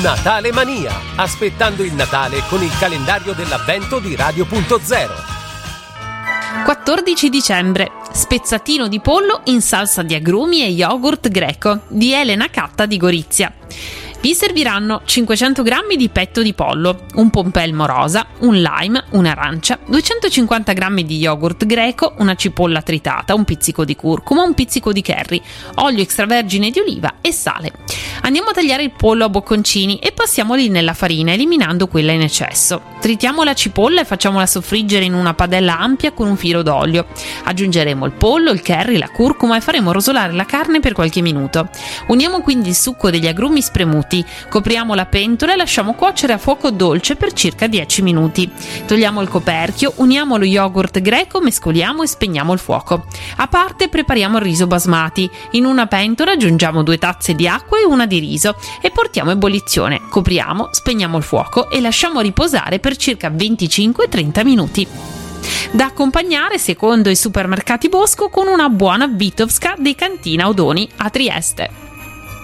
Natale Mania, aspettando il Natale con il calendario dell'avvento di Radio.0. 14 dicembre. Spezzatino di pollo in salsa di agrumi e yogurt greco di Elena Catta di Gorizia. Vi serviranno 500 g di petto di pollo, un pompelmo rosa, un lime, un'arancia, 250 g di yogurt greco, una cipolla tritata, un pizzico di curcuma, un pizzico di curry, olio extravergine di oliva e sale. Andiamo a tagliare il pollo a bocconcini e passiamoli nella farina eliminando quella in eccesso. Tritiamo la cipolla e facciamola soffriggere in una padella ampia con un filo d'olio. Aggiungeremo il pollo, il curry, la curcuma e faremo rosolare la carne per qualche minuto. Uniamo quindi il succo degli agrumi spremuti minuti. Copriamo la pentola e lasciamo cuocere a fuoco dolce per circa 10 minuti. Togliamo il coperchio, uniamo lo yogurt greco, mescoliamo e spegniamo il fuoco. A parte prepariamo il riso basmati. In una pentola aggiungiamo due tazze di acqua e una di riso e portiamo a ebollizione. Copriamo, spegniamo il fuoco e lasciamo riposare per circa 25-30 minuti da accompagnare secondo i supermercati Bosco con una buona Vitovska di Cantina Odoni a Trieste.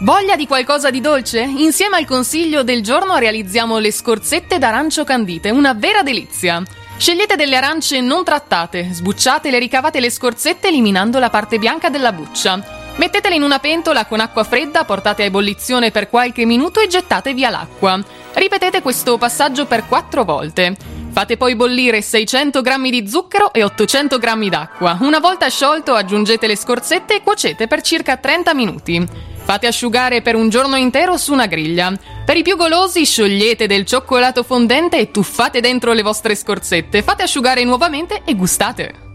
Voglia di qualcosa di dolce? Insieme al consiglio del giorno realizziamo le scorzette d'arancio candite, una vera delizia. Scegliete delle arance non trattate, sbucciate e ricavate le scorzette eliminando la parte bianca della buccia. Mettetele in una pentola con acqua fredda, portate a ebollizione per qualche minuto e gettate via l'acqua. Ripetete questo passaggio per 4 volte. Fate poi bollire 600 g di zucchero e 800 g d'acqua. Una volta sciolto aggiungete le scorzette e cuocete per circa 30 minuti. Fate asciugare per un giorno intero su una griglia. Per i più golosi sciogliete del cioccolato fondente e tuffate dentro le vostre scorzette. Fate asciugare nuovamente e gustate.